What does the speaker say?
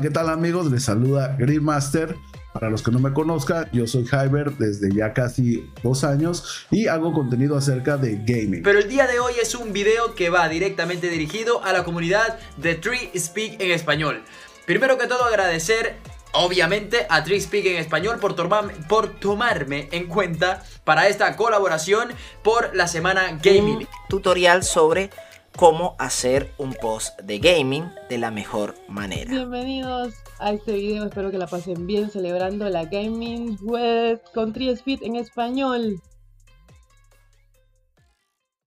¿qué tal amigos? Les saluda Greenmaster. Para los que no me conozcan, yo soy Hyber desde ya casi dos años y hago contenido acerca de gaming. Pero el día de hoy es un video que va directamente dirigido a la comunidad de Tree Speak en español. Primero que todo agradecer obviamente a Tree Speak en español por, por tomarme en cuenta para esta colaboración por la semana gaming. Un tutorial sobre cómo hacer un post de gaming de la mejor manera. Bienvenidos a este video, espero que la pasen bien celebrando la Gaming Web con Speed en español.